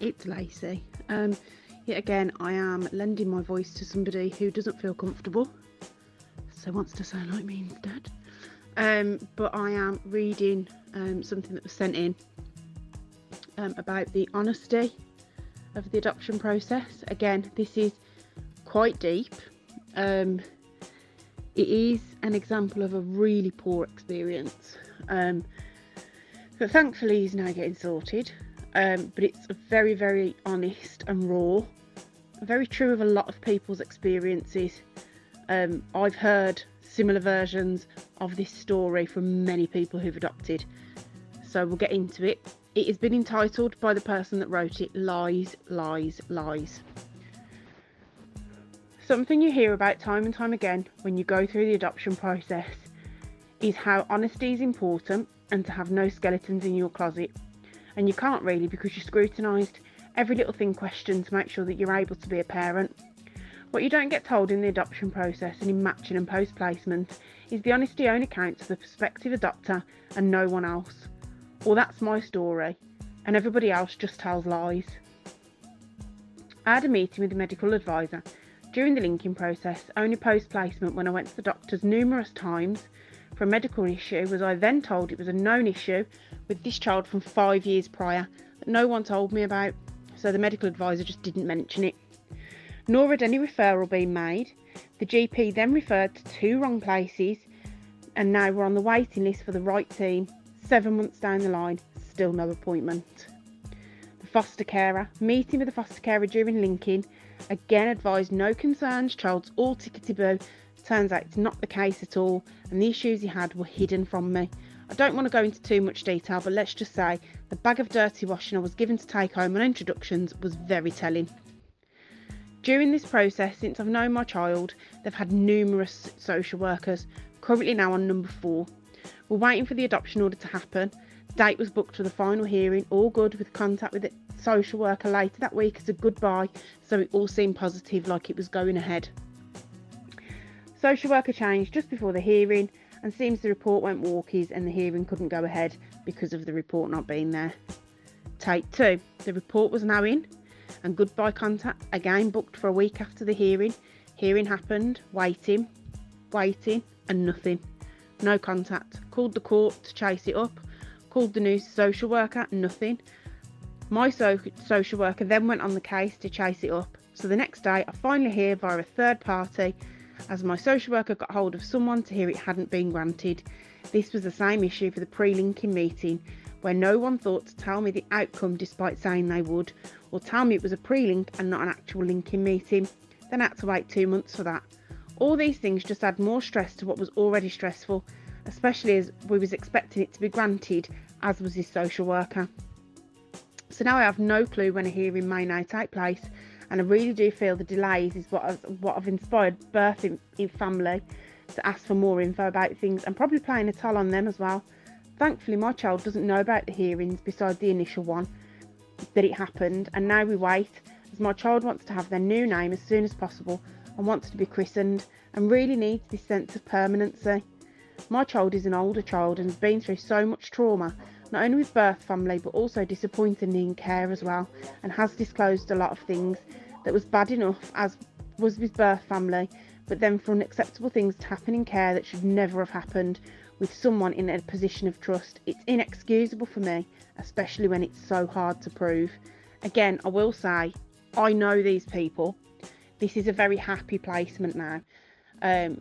It's Lacie. Um, yet again, I am lending my voice to somebody who doesn't feel comfortable, so wants to sound like me instead. Um, but I am reading um, something that was sent in um, about the honesty of the adoption process. Again, this is quite deep. Um, it is an example of a really poor experience. Um, but thankfully, he's now getting sorted um, but it's very, very honest and raw. Very true of a lot of people's experiences. Um, I've heard similar versions of this story from many people who've adopted. So we'll get into it. It has been entitled by the person that wrote it Lies, Lies, Lies. Something you hear about time and time again when you go through the adoption process is how honesty is important and to have no skeletons in your closet and you can't really because you're scrutinised every little thing questioned to make sure that you're able to be a parent. What you don't get told in the adoption process and in matching and post placement is the honesty only counts for the prospective adopter and no one else. Well, that's my story, and everybody else just tells lies. I had a meeting with the medical advisor during the linking process, only post placement when I went to the doctors numerous times for a medical issue was I then told it was a known issue with this child from five years prior that no one told me about, so the medical advisor just didn't mention it. Nor had any referral been made. The GP then referred to two wrong places, and now we're on the waiting list for the right team. Seven months down the line, still no appointment. The foster carer, meeting with the foster carer during linking, again advised no concerns, child's all tickety boo, Turns out it's not the case at all, and the issues he had were hidden from me. I don't want to go into too much detail, but let's just say the bag of dirty washing I was given to take home on introductions was very telling. During this process, since I've known my child, they've had numerous social workers, currently now on number four. We're waiting for the adoption order to happen. Date was booked for the final hearing, all good with contact with the social worker later that week as a goodbye, so it all seemed positive like it was going ahead. Social worker changed just before the hearing and seems the report went walkies and the hearing couldn't go ahead because of the report not being there. Take two. The report was now in and goodbye contact again booked for a week after the hearing. Hearing happened, waiting, waiting and nothing. No contact. Called the court to chase it up. Called the new social worker, nothing. My so- social worker then went on the case to chase it up. So the next day I finally hear via a third party as my social worker got hold of someone to hear it hadn't been granted. This was the same issue for the pre linking meeting, where no one thought to tell me the outcome despite saying they would, or tell me it was a pre link and not an actual linking meeting. Then I had to wait two months for that. All these things just add more stress to what was already stressful, especially as we was expecting it to be granted, as was his social worker. So now I have no clue when a hearing may now take place and I really do feel the delays is what what have inspired birth in, in family to ask for more info about things and probably playing a toll on them as well. Thankfully, my child doesn't know about the hearings besides the initial one that it happened, and now we wait as my child wants to have their new name as soon as possible and wants to be christened and really needs this sense of permanency. My child is an older child and has been through so much trauma, not only with birth family but also disappointingly in care as well, and has disclosed a lot of things that was bad enough as was with birth family, but then for unacceptable things to happen in care that should never have happened with someone in a position of trust. It's inexcusable for me, especially when it's so hard to prove. Again, I will say, I know these people. This is a very happy placement now. Um,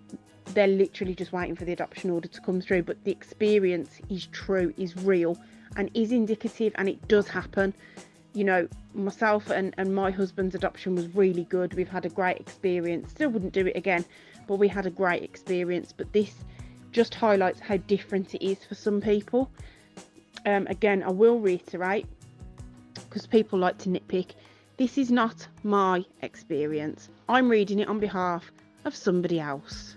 they're literally just waiting for the adoption order to come through, but the experience is true, is real, and is indicative, and it does happen. You know, myself and, and my husband's adoption was really good. We've had a great experience. Still wouldn't do it again, but we had a great experience. But this just highlights how different it is for some people. Um, again, I will reiterate because people like to nitpick. This is not my experience. I'm reading it on behalf of somebody else.